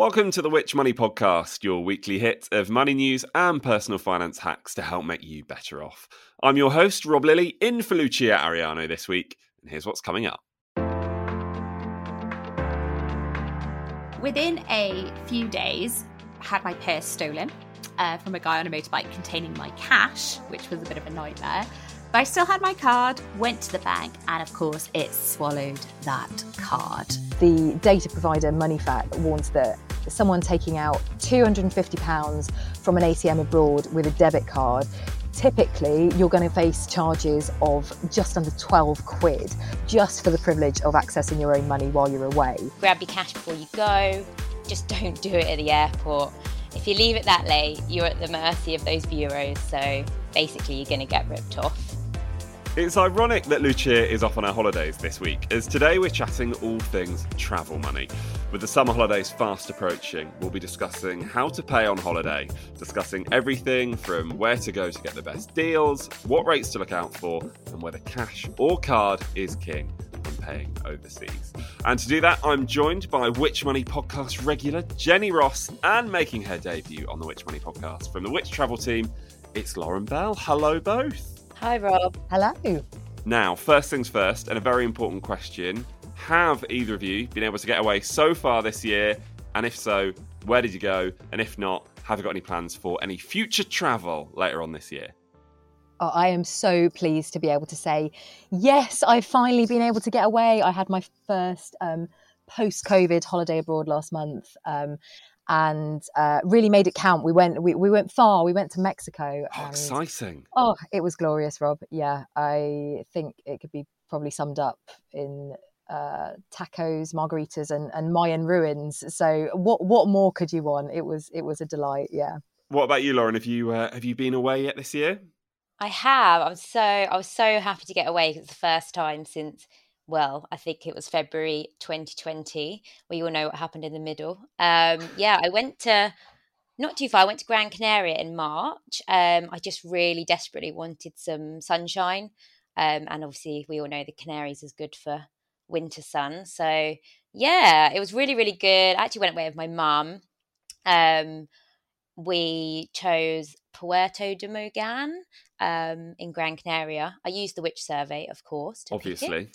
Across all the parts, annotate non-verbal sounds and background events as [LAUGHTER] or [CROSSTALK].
Welcome to the Which Money Podcast, your weekly hit of money news and personal finance hacks to help make you better off. I'm your host, Rob Lilly, in for Lucia Ariano this week, and here's what's coming up. Within a few days, I had my purse stolen uh, from a guy on a motorbike containing my cash, which was a bit of a nightmare. But I still had my card, went to the bank, and of course, it swallowed that card. The data provider Moneyfacts warns that someone taking out £250 from an ATM abroad with a debit card, typically you're going to face charges of just under 12 quid just for the privilege of accessing your own money while you're away. Grab your cash before you go, just don't do it at the airport. If you leave it that late, you're at the mercy of those bureaus, so basically you're going to get ripped off. It's ironic that Lucia is off on her holidays this week, as today we're chatting all things travel money. With the summer holidays fast approaching, we'll be discussing how to pay on holiday, discussing everything from where to go to get the best deals, what rates to look out for, and whether cash or card is king when paying overseas. And to do that, I'm joined by Which Money podcast regular Jenny Ross and making her debut on the Which Money podcast from the Which Travel team, it's Lauren Bell. Hello, both. Hi, Rob. Hello. Now, first things first, and a very important question Have either of you been able to get away so far this year? And if so, where did you go? And if not, have you got any plans for any future travel later on this year? Oh, I am so pleased to be able to say, yes, I've finally been able to get away. I had my first um, post COVID holiday abroad last month. Um, and uh, really made it count. We went we, we went far. We went to Mexico. And, exciting! Oh, it was glorious, Rob. Yeah, I think it could be probably summed up in uh, tacos, margaritas, and, and Mayan ruins. So what what more could you want? It was it was a delight. Yeah. What about you, Lauren? Have you uh, have you been away yet this year? I have. I'm so I was so happy to get away. It's the first time since well, I think it was February 2020. We all know what happened in the middle. Um, yeah, I went to not too far. I went to Gran Canaria in March. Um, I just really desperately wanted some sunshine, um, and obviously we all know the Canaries is good for winter sun. So yeah, it was really really good. I actually went away with my mum. Um, we chose Puerto de Mogan um, in Gran Canaria. I used the Which survey, of course. Obviously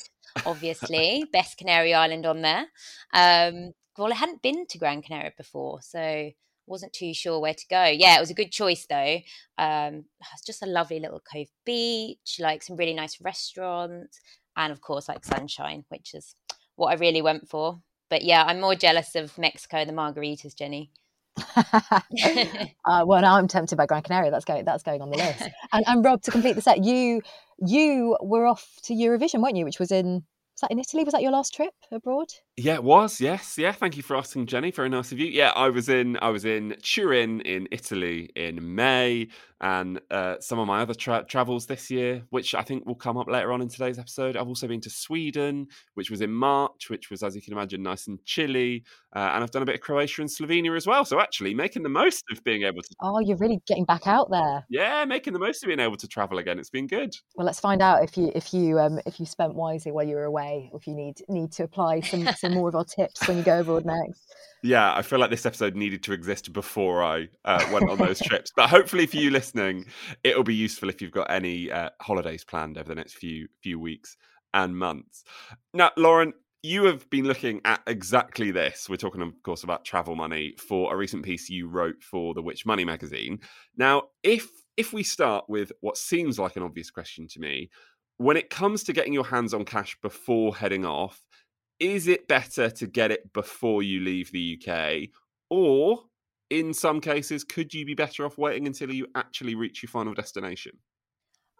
obviously, best Canary Island on there. Um, well, I hadn't been to Gran Canaria before, so wasn't too sure where to go. Yeah, it was a good choice though. Um, it's just a lovely little cove beach, like some really nice restaurants, and of course, like sunshine, which is what I really went for. But yeah, I'm more jealous of Mexico the margaritas, Jenny. [LAUGHS] uh, well, now I'm tempted by Gran Canaria. That's going. That's going on the list. [LAUGHS] And, and Rob, to complete the set, you you were off to Eurovision, weren't you? Which was in was that in Italy? Was that your last trip abroad? Yeah, it was. Yes, yeah. Thank you for asking, Jenny. Very nice of you. Yeah, I was in I was in Turin in Italy in May, and uh, some of my other tra- travels this year, which I think will come up later on in today's episode. I've also been to Sweden, which was in March, which was, as you can imagine, nice and chilly, uh, and I've done a bit of Croatia and Slovenia as well. So actually, making the most of being able to. Oh, you're really getting back out there. Yeah, making the most of being able to travel again. It's been good. Well, let's find out if you if you um, if you spent wisely while you were away, or if you need need to apply some [LAUGHS] some more of our tips when you go abroad next. Yeah, I feel like this episode needed to exist before I uh, went on those [LAUGHS] trips. But hopefully, for you listening, it'll be useful if you've got any uh, holidays planned over the next few few weeks and months. Now, Lauren, you have been looking at exactly this. We're talking, of course, about travel money for a recent piece you wrote for the Which Money magazine. Now, if if we start with what seems like an obvious question to me, when it comes to getting your hands on cash before heading off, is it better to get it before you leave the UK? Or in some cases, could you be better off waiting until you actually reach your final destination?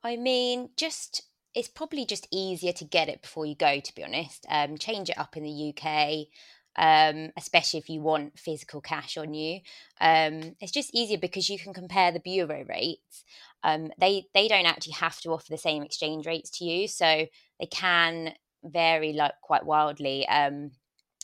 I mean, just it's probably just easier to get it before you go, to be honest. Um, change it up in the UK, um, especially if you want physical cash on you. Um, it's just easier because you can compare the bureau rates. Um, they they don't actually have to offer the same exchange rates to you, so they can vary like quite wildly um,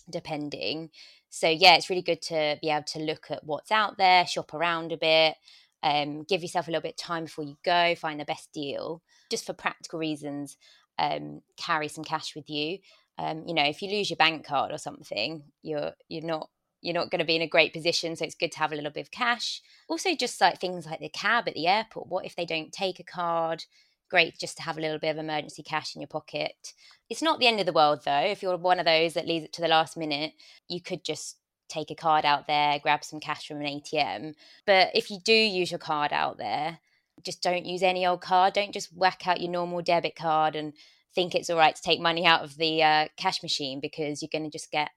depending. So yeah, it's really good to be able to look at what's out there, shop around a bit, um, give yourself a little bit of time before you go, find the best deal. Just for practical reasons, um, carry some cash with you. Um, you know, if you lose your bank card or something, you're you're not you're not going to be in a great position. So it's good to have a little bit of cash. Also, just like things like the cab at the airport. What if they don't take a card? Great, just to have a little bit of emergency cash in your pocket. It's not the end of the world though. If you're one of those that leaves it to the last minute, you could just take a card out there, grab some cash from an ATM. But if you do use your card out there, just don't use any old card. Don't just whack out your normal debit card and think it's all right to take money out of the uh, cash machine because you're going to just get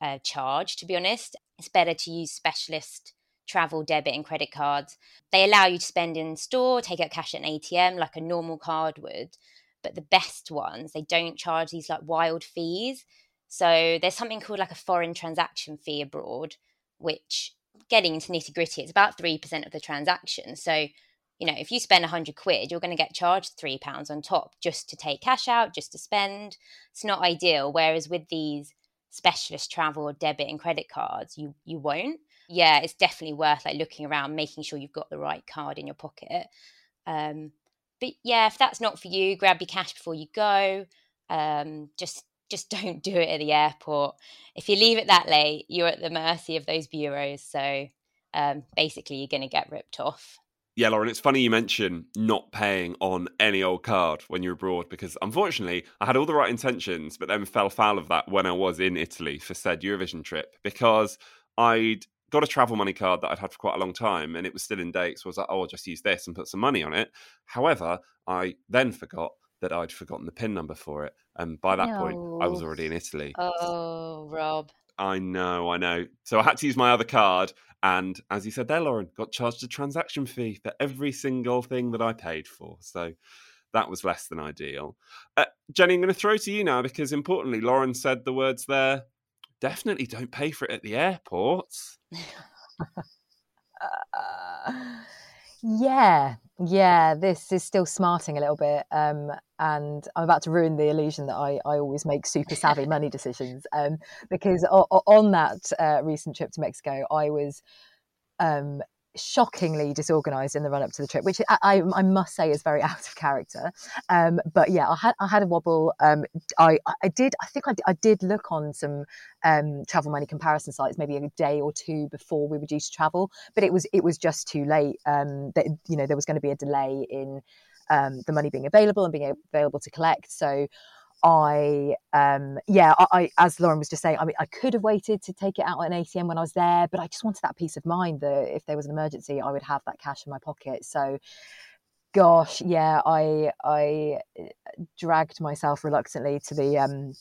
uh, charged, to be honest. It's better to use specialist travel debit and credit cards. They allow you to spend in store, take out cash at an ATM like a normal card would. But the best ones, they don't charge these like wild fees. So there's something called like a foreign transaction fee abroad, which getting into nitty gritty, it's about 3% of the transaction. So, you know, if you spend 100 quid, you're going to get charged £3 on top just to take cash out, just to spend. It's not ideal. Whereas with these specialist travel debit and credit cards, you you won't. Yeah, it's definitely worth like looking around, making sure you've got the right card in your pocket. Um, but yeah, if that's not for you, grab your cash before you go. Um, just just [LAUGHS] don't do it at the airport. If you leave it that late, you're at the mercy of those bureaus. So um, basically, you're going to get ripped off. Yeah, Lauren, it's funny you mention not paying on any old card when you're abroad because unfortunately I had all the right intentions, but then fell foul of that when I was in Italy for said Eurovision trip because I'd got a travel money card that I'd had for quite a long time and it was still in date. So I was like, oh, I'll just use this and put some money on it. However, I then forgot that I'd forgotten the PIN number for it. And by that no. point, I was already in Italy. Oh, Rob. I know, I know. So I had to use my other card. And as you said there, Lauren, got charged a transaction fee for every single thing that I paid for. So that was less than ideal. Uh, Jenny, I'm going to throw to you now because importantly, Lauren said the words there definitely don't pay for it at the airports. uh, [LAUGHS] yeah, yeah, this is still smarting a little bit. Um, and I'm about to ruin the illusion that I, I always make super savvy [LAUGHS] money decisions. Um, because o- on that uh, recent trip to Mexico, I was um, shockingly disorganized in the run up to the trip, which I, I, must say is very [LAUGHS] out of character. Um, but yeah, I had I had a wobble. Um, I I did I think I, I did look on some um, travel money comparison sites maybe a day or two before we were due to travel, but it was it was just too late. Um, that you know there was going to be a delay in um, the money being available and being available to collect. So I, um, yeah, I, I, as Lauren was just saying, I mean, I could have waited to take it out at an ATM when I was there, but I just wanted that peace of mind that if there was an emergency, I would have that cash in my pocket. So, gosh, yeah, I, I uh, dragged myself reluctantly to the, um,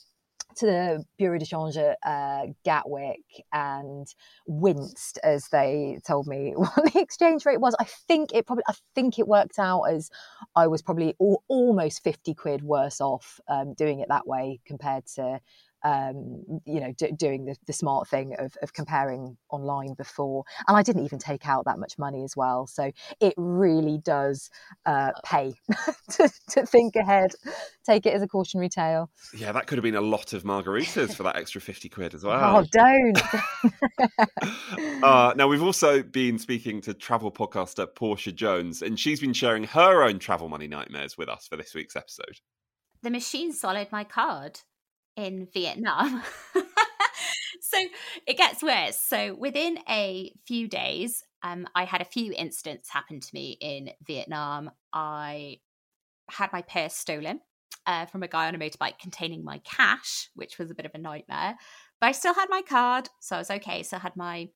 to the Bureau de Change at uh, Gatwick and winced as they told me [LAUGHS] what the exchange rate was. I think it probably, I think it worked out as I was probably all, almost 50 quid worse off um, doing it that way compared to um, you know, do, doing the, the smart thing of, of comparing online before. And I didn't even take out that much money as well. So it really does uh, pay [LAUGHS] to, to think ahead, take it as a cautionary tale. Yeah, that could have been a lot of margaritas for that extra 50 quid as [LAUGHS] well. Oh, don't. [LAUGHS] uh, now, we've also been speaking to travel podcaster Portia Jones, and she's been sharing her own travel money nightmares with us for this week's episode. The machine swallowed my card in Vietnam. [LAUGHS] so it gets worse. So within a few days, um, I had a few incidents happen to me in Vietnam. I had my purse stolen uh, from a guy on a motorbike containing my cash, which was a bit of a nightmare. But I still had my card, so I was okay. So I had my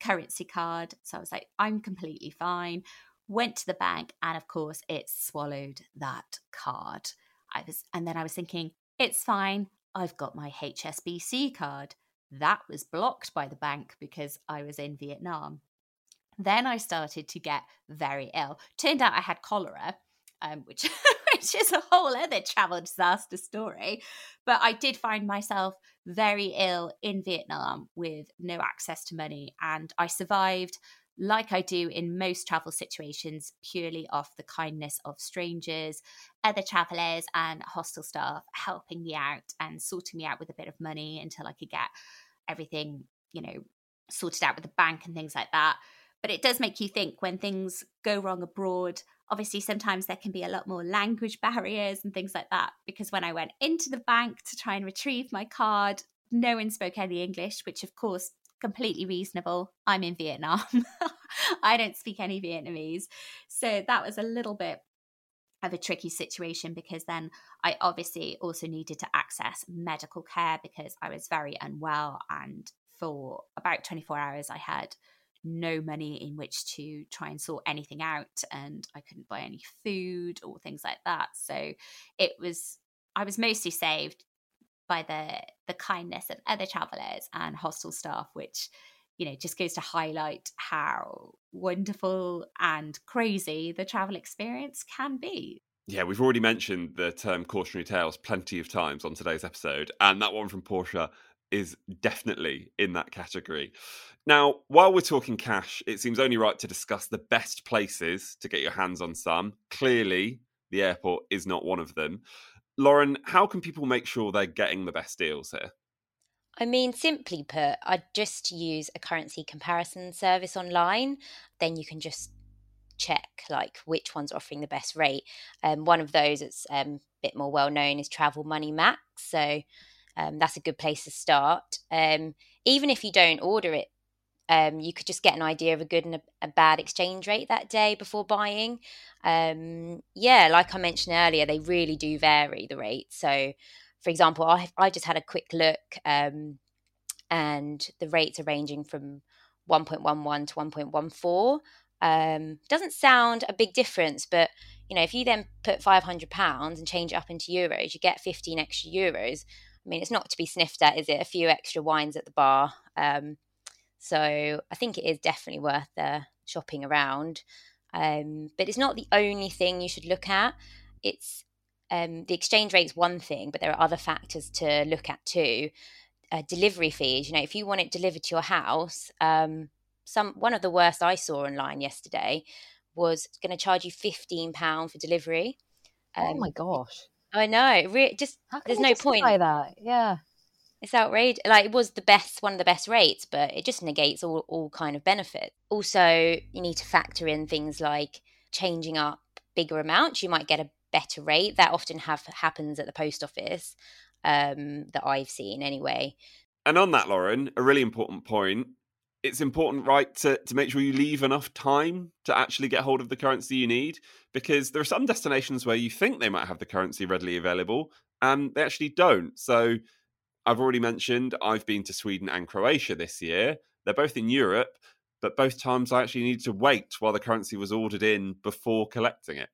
currency card. So I was like, I'm completely fine. Went to the bank, and of course, it swallowed that card. I was, and then I was thinking, it's fine. I've got my HSBC card. That was blocked by the bank because I was in Vietnam. Then I started to get very ill. Turned out I had cholera, um, which [LAUGHS] which is a whole other travel disaster story. But I did find myself very ill in Vietnam with no access to money, and I survived like I do in most travel situations, purely off the kindness of strangers, other travelers, and hostel staff helping me out and sorting me out with a bit of money until I could get everything, you know, sorted out with the bank and things like that. But it does make you think when things go wrong abroad. Obviously, sometimes there can be a lot more language [LAUGHS] barriers and things like that. Because when I went into the bank to try and retrieve my card, no one spoke any English, which of course completely reasonable. I'm in Vietnam. [LAUGHS] I don't speak any Vietnamese. So that was a little bit of a tricky situation because then I obviously also needed to access medical care because I was very unwell and for about 24 hours I had no money in which to try and sort anything out and I couldn't buy any food or things like that. So it was I was mostly saved by the the kindness of other travelers and hostel staff which you know just goes to highlight how wonderful and crazy the travel experience can be yeah, we've already mentioned the term cautionary tales plenty of times on today's episode, and that one from Portia is definitely in that category. Now, while we're talking cash, it seems only right to discuss the best places to get your hands on some. Clearly, the airport is not one of them. Lauren, how can people make sure they're getting the best deals here? I mean, simply put, I'd just use a currency comparison service online. Then you can just check like which one's offering the best rate. Um, one of those that's um, a bit more well known is Travel Money Max. So um, that's a good place to start. Um, even if you don't order it, um, you could just get an idea of a good and a, a bad exchange rate that day before buying. Um, yeah, like I mentioned earlier, they really do vary the rates. So, for example, I, I just had a quick look, um, and the rates are ranging from 1.11 to 1.14. Um, doesn't sound a big difference, but you know, if you then put 500 pounds and change it up into euros, you get 15 extra euros. I mean, it's not to be sniffed at, is it? A few extra wines at the bar. Um, so I think it is definitely worth uh, shopping around. Um, but it's not the only thing you should look at. It's um, the exchange rate's one thing, but there are other factors to look at too. Uh, delivery fees. You know, if you want it delivered to your house, um, some one of the worst I saw online yesterday was going to charge you fifteen pound for delivery. oh my um, gosh! I know. Re- just there's no point. that. Yeah. It's outrageous. Like it was the best, one of the best rates, but it just negates all, all kind of benefit. Also, you need to factor in things like changing up bigger amounts. You might get a better rate. That often have happens at the post office um, that I've seen anyway. And on that, Lauren, a really important point it's important, right, to, to make sure you leave enough time to actually get hold of the currency you need. Because there are some destinations where you think they might have the currency readily available and they actually don't. So I've already mentioned I've been to Sweden and Croatia this year. They're both in Europe, but both times I actually needed to wait while the currency was ordered in before collecting it.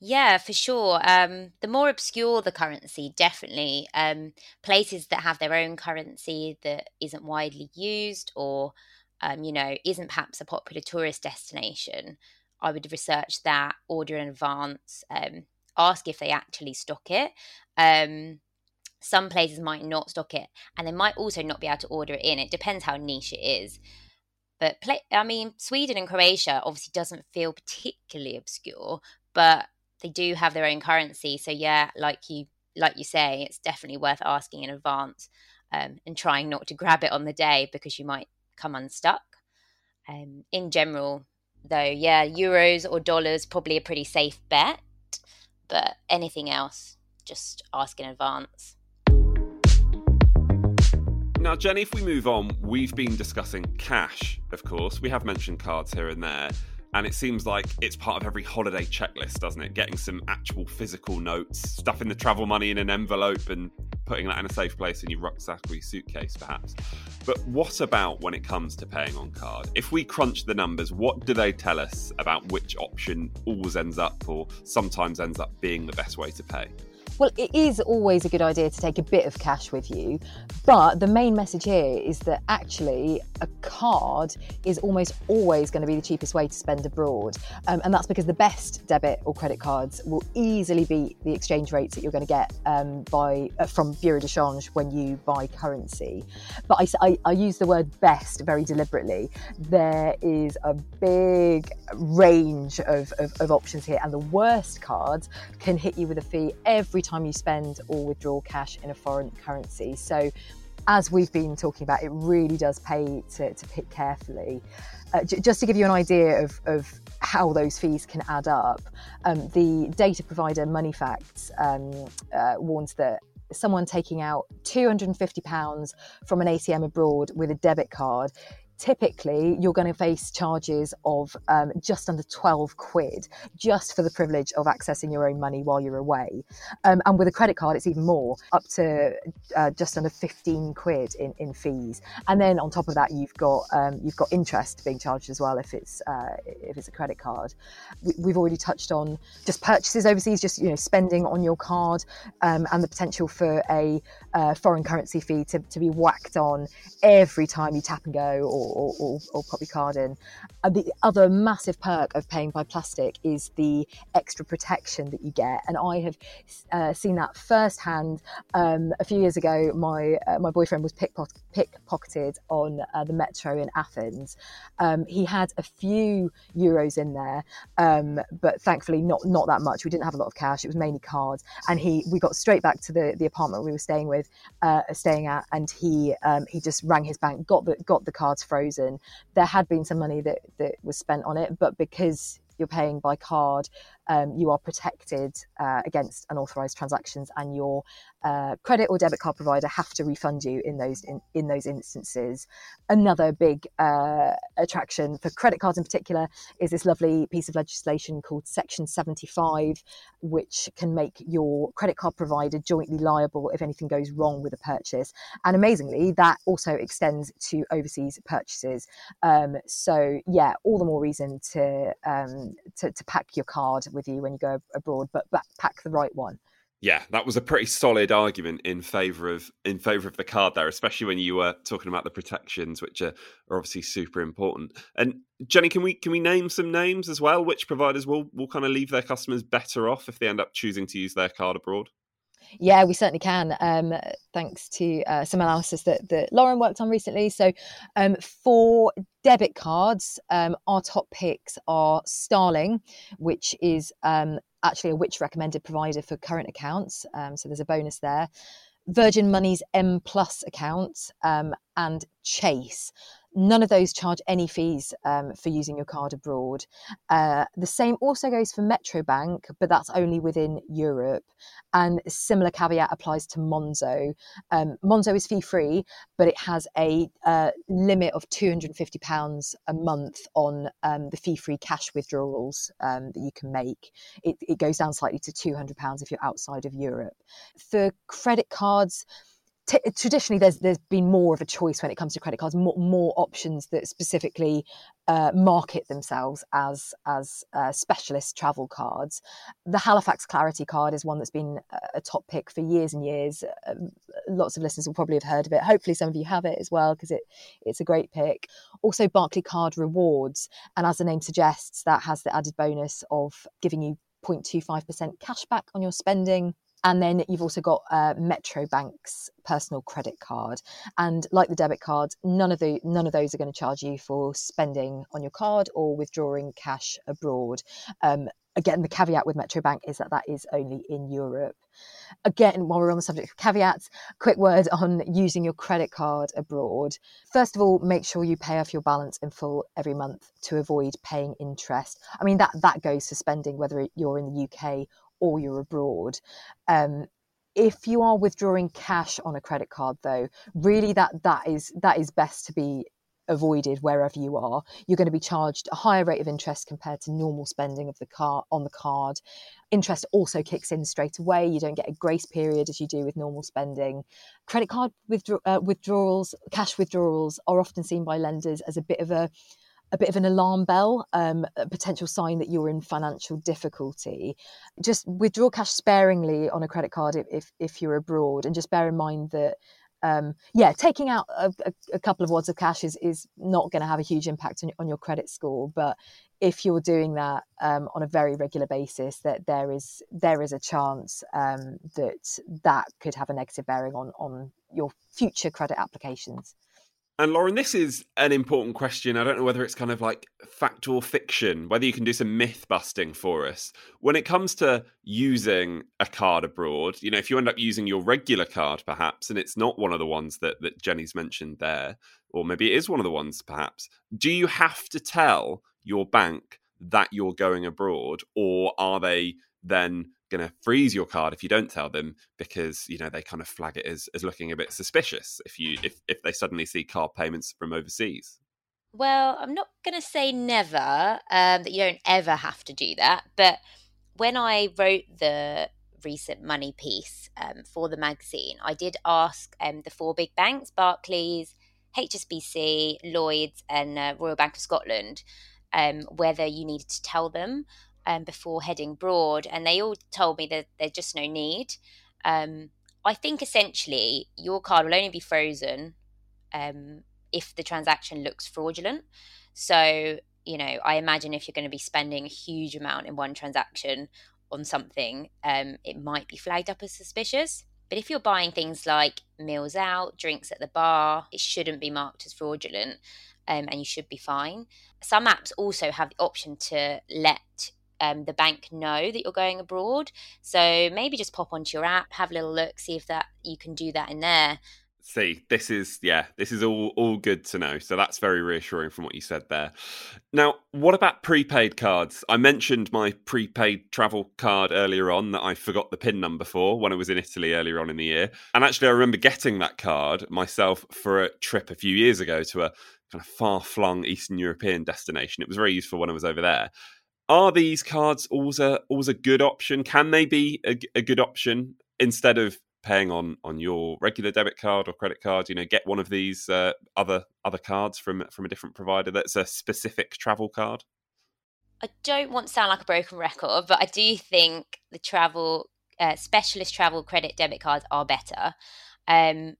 Yeah, for sure. Um, the more obscure the currency, definitely. Um, places that have their own currency that isn't widely used or, um, you know, isn't perhaps a popular tourist destination, I would research that, order in advance, um, ask if they actually stock it. Um, some places might not stock it, and they might also not be able to order it in. It depends how niche it is. But play, I mean, Sweden and Croatia obviously doesn't feel particularly obscure, but they do have their own currency. So yeah, like you like you say, it's definitely worth asking in advance um, and trying not to grab it on the day because you might come unstuck. Um, in general, though, yeah, euros or dollars probably a pretty safe bet, but anything else, just ask in advance. Now, Jenny, if we move on, we've been discussing cash, of course. We have mentioned cards here and there. And it seems like it's part of every holiday checklist, doesn't it? Getting some actual physical notes, stuffing the travel money in an envelope and putting that in a safe place in your rucksack or your suitcase, perhaps. But what about when it comes to paying on card? If we crunch the numbers, what do they tell us about which option always ends up or sometimes ends up being the best way to pay? Well, it is always a good idea to take a bit of cash with you, but the main message here is that actually a card is almost always going to be the cheapest way to spend abroad. Um, and that's because the best debit or credit cards will easily beat the exchange rates that you're going to get um, by uh, from Bureau de Change when you buy currency. But I, I, I use the word best very deliberately. There is a big range of, of, of options here, and the worst cards can hit you with a fee every time you spend or withdraw cash in a foreign currency. So as we've been talking about, it really does pay to, to pick carefully. Uh, j- just to give you an idea of, of how those fees can add up, um, the data provider Moneyfacts um, uh, warns that someone taking out £250 from an ATM abroad with a debit card typically you're going to face charges of um, just under 12 quid just for the privilege of accessing your own money while you're away. Um, and with a credit card, it's even more, up to uh, just under 15 quid in, in fees. And then on top of that, you've got um, you've got interest being charged as well if it's uh, if it's a credit card. We, have already touched on just purchases overseas, just you know spending on your card, um, and the potential for a uh, foreign currency fee to, to be whacked on every time you tap and go or or, or, or card in. And the other massive perk of paying by plastic is the extra protection that you get. And I have uh, seen that firsthand. Um, a few years ago, my uh, my boyfriend was pickpocket, pickpocketed on uh, the metro in Athens. Um, he had a few euros in there, um, but thankfully not not that much. We didn't have a lot of cash. It was mainly cards. And he we got straight back to the, the apartment we were staying with, uh, staying at, and he um, he just rang his bank, got the got the cards frozen. There had been some money that that was spent on it, but because you're paying by card, um, you are protected uh, against unauthorized transactions, and your uh, credit or debit card provider have to refund you in those in, in those instances. Another big uh, attraction for credit cards in particular is this lovely piece of legislation called Section 75, which can make your credit card provider jointly liable if anything goes wrong with a purchase. And amazingly, that also extends to overseas purchases. Um, so yeah, all the more reason to, um, to to pack your card with you when you go abroad, but pack the right one. Yeah, that was a pretty solid argument in favor of in favor of the card there, especially when you were talking about the protections, which are, are obviously super important. And Jenny, can we can we name some names as well? Which providers will will kind of leave their customers better off if they end up choosing to use their card abroad? Yeah, we certainly can. Um, thanks to uh, some analysis that, that Lauren worked on recently. So, um, for debit cards, um, our top picks are Starling, which is um, actually a which recommended provider for current accounts. Um, so there's a bonus there. Virgin Money's M Plus account um, and Chase. None of those charge any fees um, for using your card abroad. Uh, the same also goes for Metro Bank, but that's only within Europe. And similar caveat applies to Monzo. Um, Monzo is fee free, but it has a uh, limit of £250 a month on um, the fee free cash withdrawals um, that you can make. It, it goes down slightly to £200 if you're outside of Europe. For credit cards, t- traditionally there's there's been more of a choice when it comes to credit cards, more, more options that specifically uh, market themselves as as uh, specialist travel cards. The Halifax Clarity card is one that's been a top pick for years and years. Uh, lots of listeners will probably have heard of it. Hopefully, some of you have it as well because it it's a great pick. Also, Barclaycard Rewards, and as the name suggests, that has the added bonus of giving you 0.25% cash back on your spending and then you've also got uh, Metro Bank's personal credit card, and like the debit card, none of the none of those are going to charge you for spending on your card or withdrawing cash abroad. Um, again, the caveat with Metro Bank is that that is only in Europe. Again, while we're on the subject of caveats, quick word on using your credit card abroad. First of all, make sure you pay off your balance in full every month to avoid paying interest. I mean that that goes for spending whether you're in the UK or you're abroad. Um, if you are withdrawing cash on a credit card though really that that is that is best to be avoided wherever you are. You're going to be charged a higher rate of interest compared to normal spending of the car on the card. Interest also kicks in straight away. You don't get a grace period as you do with normal spending. Credit card withdraw- uh, withdrawals cash withdrawals are often seen by lenders as a bit of a a bit of an alarm bell, um, a potential sign that you're in financial difficulty. Just withdraw cash sparingly on a credit card if, if, if you're abroad, and just bear in mind that um, yeah, taking out a, a, couple of wads of cash is, is not going to have a huge impact on, on, your credit score. But if you're doing that um, on a very regular basis, that there is there is a chance um, that that could have a negative bearing on on your future credit applications. And Lauren, this is an important question. I don't know whether it's kind of like fact or fiction, whether you can do some myth busting for us. When it comes to using a card abroad, you know, if you end up using your regular card perhaps, and it's not one of the ones that, that Jenny's mentioned there, or maybe it is one of the ones perhaps, do you have to tell your bank that you're going abroad, or are they then going to freeze your card if you don't tell them because you know they kind of flag it as, as looking a bit suspicious if you if, if they suddenly see card payments from overseas. Well i'm not going to say never um, that you don't ever have to do that but when i wrote the recent money piece um, for the magazine i did ask um, the four big banks barclays hsbc lloyds and uh, royal bank of scotland um, whether you needed to tell them um, before heading abroad, and they all told me that there's just no need. Um, I think essentially your card will only be frozen um, if the transaction looks fraudulent. So, you know, I imagine if you're going to be spending a huge amount in one transaction on something, um, it might be flagged up as suspicious. But if you're buying things like meals out, drinks at the bar, it shouldn't be marked as fraudulent um, and you should be fine. Some apps also have the option to let um, the bank know that you're going abroad. So maybe just pop onto your app, have a little look, see if that you can do that in there. See, this is yeah, this is all all good to know. So that's very reassuring from what you said there. Now, what about prepaid cards? I mentioned my prepaid travel card earlier on that I forgot the PIN number for when I was in Italy earlier on in the year. And actually I remember getting that card myself for a trip a few years ago to a kind of far-flung Eastern European destination. It was very useful when I was over there are these cards always a always a good option? Can they be a, a good option instead of paying on on your regular debit card or credit card? You know, get one of these uh, other other cards from from a different provider that's a specific travel card. I don't want to sound like a broken record, but I do think the travel uh, specialist travel credit debit cards are better. Um,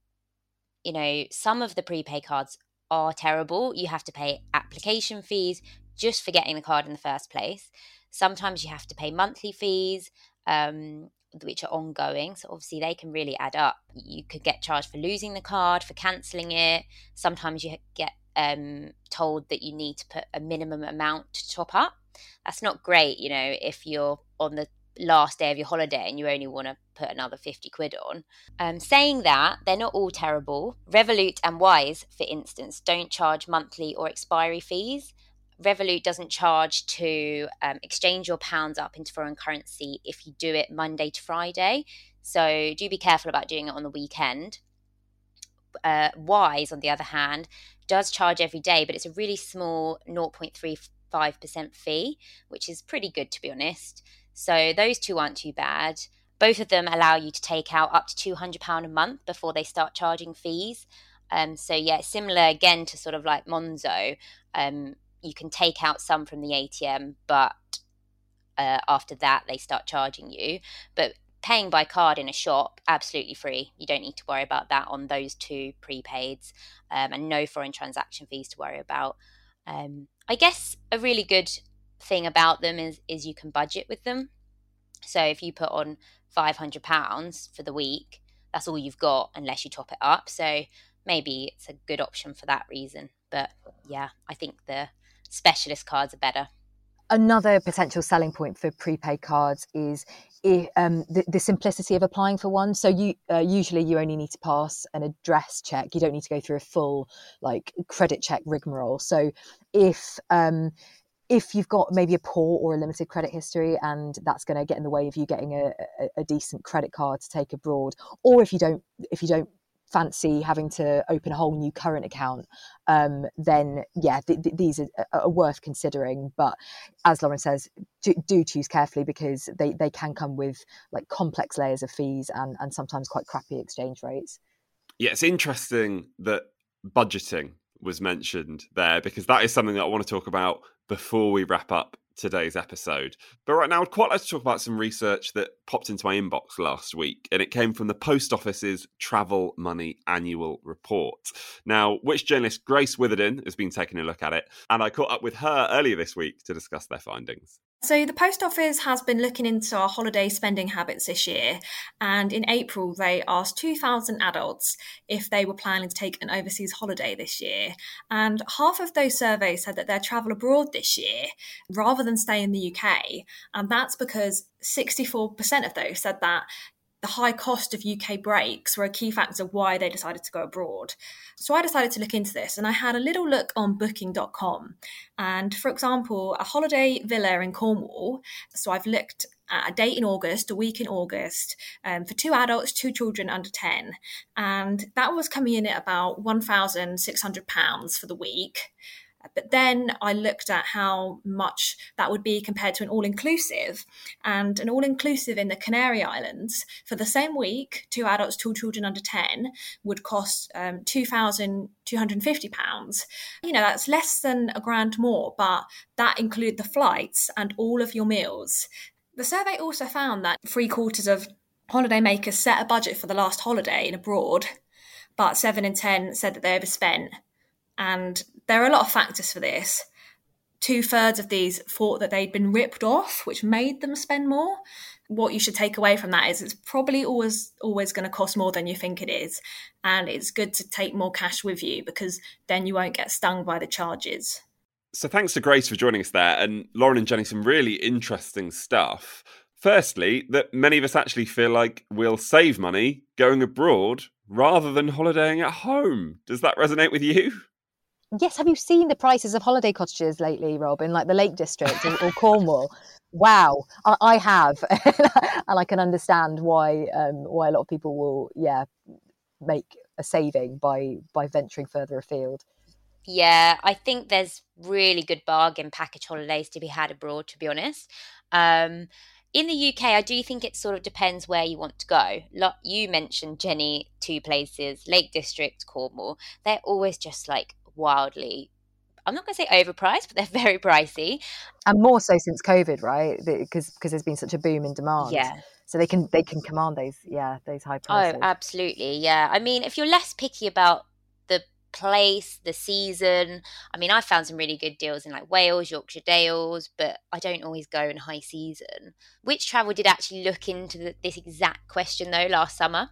you know, some of the prepaid cards are terrible. You have to pay application fees, just for getting the card in the first place. Sometimes you have to pay monthly fees, um, which are ongoing. So obviously they can really add up. You could get charged for losing the card, for cancelling it. Sometimes you get um, told that you need to put a minimum amount to top up. That's not great, you know, if you're on the last day of your holiday and you only want to put another 50 quid on. Um, saying that, they're not all terrible. Revolut and Wise, for instance, don't charge monthly or expiry fees. Revolut doesn't charge to um, exchange your pounds up into foreign currency if you do it Monday to Friday. So do be careful about doing it on the weekend. Uh, Wise, on the other hand, does charge every day, but it's a really small 0.35% fee, which is pretty good to be honest. So those two aren't too bad. Both of them allow you to take out up to £200 a month before they start charging fees. Um, so yeah, similar again to sort of like Monzo. Um, you can take out some from the ATM, but uh, after that they start charging you. But paying by card in a shop absolutely free. You don't need to worry about that on those two prepaids, um, and no foreign transaction fees to worry about. Um, I guess a really good thing about them is is you can budget with them. So if you put on five hundred pounds for the week, that's all you've got unless you top it up. So maybe it's a good option for that reason. But yeah, I think the specialist cards are better. Another potential selling point for prepaid cards is um, the, the, simplicity of applying for one. So you uh, usually you only need to pass an address check. You don't need to go through a full like credit check rigmarole. So if um, if you've got maybe a poor or a limited credit history and that's going to get in the way of you getting a, a, a, decent credit card to take abroad or if you don't if you don't fancy having to open a whole new current account, um, then yeah, th- th- these are, are, worth considering. But as Lauren says, do, do, choose carefully because they, they can come with like complex layers of fees and, and sometimes quite crappy exchange rates. Yeah, it's interesting that budgeting was mentioned there because that is something that I want to talk about before we wrap up today's episode. But right now, I'd quite like to talk about some research that popped into my inbox last week, and it came from the Post Office's Travel Money Annual Report. Now, which journalist Grace Witherden has been taking a look at it, and I caught up with her earlier this week to discuss their findings. So, the post office has been looking into our holiday spending habits this year, and in April, they asked 2,000 adults if they were planning to take an overseas holiday this year. And half of those surveys said that they'd travel abroad this year rather than stay in the UK. And that's because 64% of those said that the high cost of UK breaks were a key factor why they decided to go abroad. So I decided to look into this and I had a little look on booking.com. And for example, a holiday villa in Cornwall. So I've looked at a date in August, a week in August, um, for two adults, two children under 10. And that was coming in at about £1,600 for the week. But then I looked at how much that would be compared to an all inclusive. And an all inclusive in the Canary Islands for the same week, two adults, two children under 10, would cost um, £2,250. You know, that's less than a grand more, but that included the flights and all of your meals. The survey also found that three quarters of holidaymakers set a budget for the last holiday in abroad, but seven in 10 said that they overspent. And there are a lot of factors for this. Two thirds of these thought that they'd been ripped off, which made them spend more. What you should take away from that is it's probably always always going to cost more than you think it is, and it's good to take more cash with you because then you won't get stung by the charges. So thanks to Grace for joining us there, and Lauren and Jenny, some really interesting stuff. Firstly, that many of us actually feel like we'll save money going abroad rather than holidaying at home. Does that resonate with you? Yes, have you seen the prices of holiday cottages lately, Robin? Like the Lake District or, or Cornwall? Wow, I, I have, [LAUGHS] and I can understand why um, why a lot of people will, yeah, make a saving by by venturing further afield. Yeah, I think there's really good bargain package holidays to be had abroad. To be honest. Um, in the UK, I do think it sort of depends where you want to go. Like you mentioned, Jenny, two places, Lake District, Cornwall. They're always just like wildly I'm not going to say overpriced, but they're [LAUGHS] very pricey. And more so since COVID, right? Because because there's been such a boom in demand. Yeah. So they can they can command those yeah those high oh, prices. Oh, absolutely. Yeah. I mean, if you're less picky about the place, the season. I mean, I found some really good deals in like Wales, Yorkshire Dales, but I don't always go in high season. Which Travel did actually look into the, this exact question though last summer.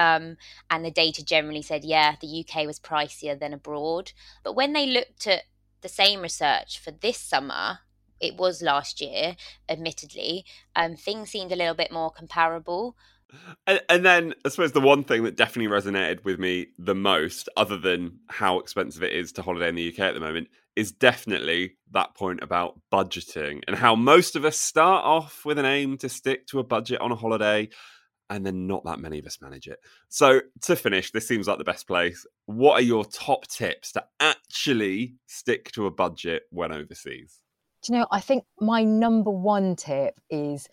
Um, and the data generally said, yeah, the UK was pricier than abroad. But when they looked at the same research for this summer, it was last year, admittedly, um, things seemed a little bit more comparable. And, and, then I suppose the one thing that definitely resonated with me the most, other than how expensive it is to holiday in the UK at the moment, is definitely that point about budgeting and how most of us start off with an aim to stick to a budget on a holiday and then not that many of us manage it. So, to finish, this seems like the best place. What are your top tips to actually stick to a budget when overseas? Do you know, I think my number one tip is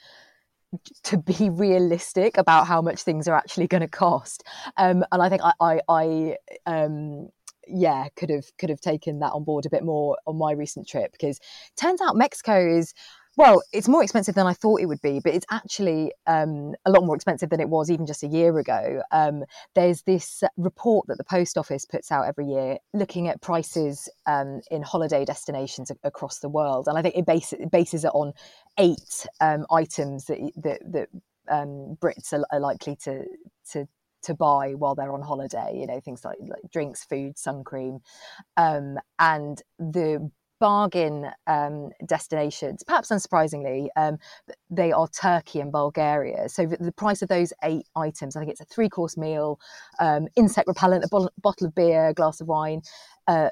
to be [LAUGHS] realistic about how much things are actually going to cost. Um, and I think I, I, I um, yeah, could have could have taken that on board a bit more on my recent trip because turns out Mexico is well, it's more expensive than I thought it would be, but it's actually um, a lot more expensive than it was even just a year ago. Um, there's this report that the post office puts out every year looking at prices um, in holiday destinations across the world, and I think it, base, it bases it on eight um, items that that, that um, Brits are, are likely to to to buy while they're on holiday. You know, things like, like drinks, food, sun cream, um, and the bargain um, destinations, perhaps unsurprisingly, um, they are Turkey and Bulgaria. So the price of those eight items, I think it's a three course meal, um, insect repellent, a bottle, bottle, of beer, a glass of wine. Uh,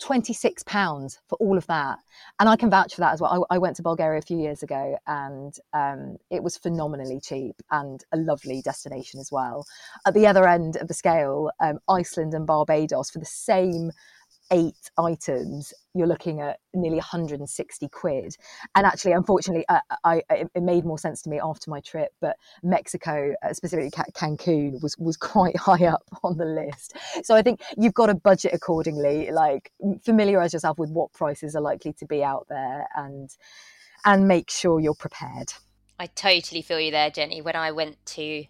26 pounds for all of that and i can vouch for that as well i, I went to bulgaria a few years ago and um, it was phenomenally cheap and a lovely destination as well at the other end of the scale um, iceland and barbados for the same eight items, you're looking at nearly 160 quid. And actually, unfortunately, uh, I, it made more sense to me after my trip. But Mexico, uh, specifically Cancun, was was quite [LAUGHS] high up on the list. So I think you've got to budget accordingly. Like familiarize yourself with what prices are likely to be out there, and and make sure you're prepared. I totally feel you there, Jenny. When I went to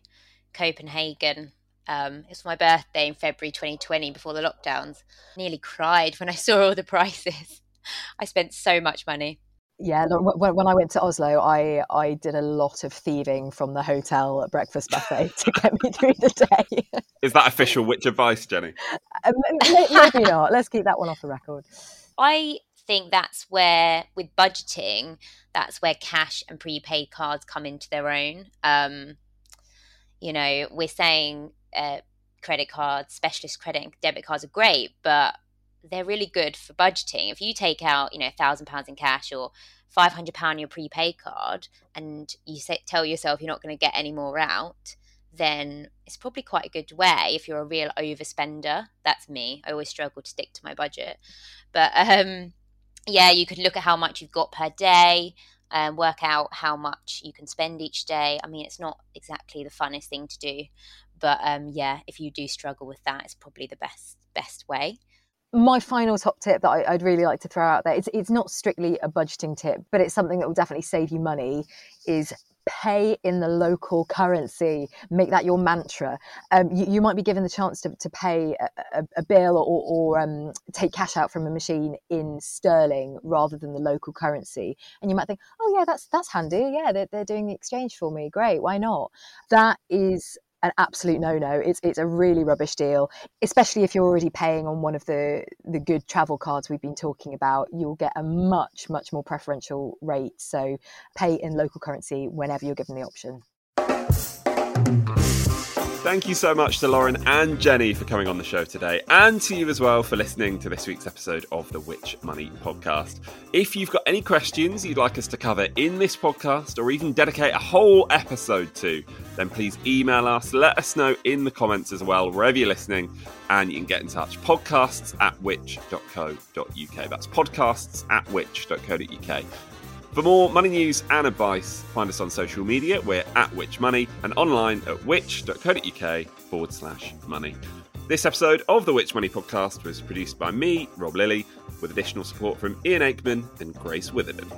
Copenhagen um, it was my birthday in February 2020 before the lockdowns. I Nearly cried when I saw all the prices. I spent so much money. Yeah, when I went to Oslo, I, I did a lot of thieving from the hotel breakfast buffet to [LAUGHS] get me through the day. Is that official Which advice, Jenny? Um, maybe not. Let's keep that one off the record. I think that's where, with budgeting, that's where cash and prepaid cards come into their own. Um, you know, we're saying uh, credit cards, specialist credit and debit cards are great, but they're really good for budgeting. If you take out, you know, thousand pounds in cash or five hundred pound your prepaid card, and you say, tell yourself you're not going to get any more out, then it's probably quite a good way if you're a real overspender. That's me. I always struggle to stick to my budget, but um, yeah, you could look at how much you've got per day and work out how much you can spend each day. I mean, it's not exactly the funnest thing to do, but um, yeah, if you do struggle with that, it's probably the best best way. My final top tip that I, would really like to throw out there, it's, it's not strictly a budgeting tip, but it's something that will definitely save you money, is pay in the local currency. Make that your mantra. Um, you, you, might be given the chance to, to pay a, a, a bill or, or um, take cash out from a machine in sterling rather than the local currency. And you might think, oh, yeah, that's, that's handy. Yeah, they're, they're doing the exchange for me. Great. Why not? That is an absolute no-no. It's it's a really rubbish deal, especially if you're already paying on one of the the good travel cards we've been talking about. You'll get a much much more preferential rate. So pay in local currency whenever you're given the option. Thank you so much to Lauren and Jenny for coming on the show today, and to you as well for listening to this week's episode of the Which Money podcast. If you've got any questions you'd like us to cover in this podcast, or even dedicate a whole episode to, then please email us, let us know in the comments as well, wherever you're listening, and you can get in touch. Podcasts at which.co.uk. That's podcasts at which.co.uk. For more money news and advice, find us on social media. We're at Which Money and online at which.co.uk forward slash money. This episode of the Which Money podcast was produced by me, Rob Lilly, with additional support from Ian Aikman and Grace Witherden.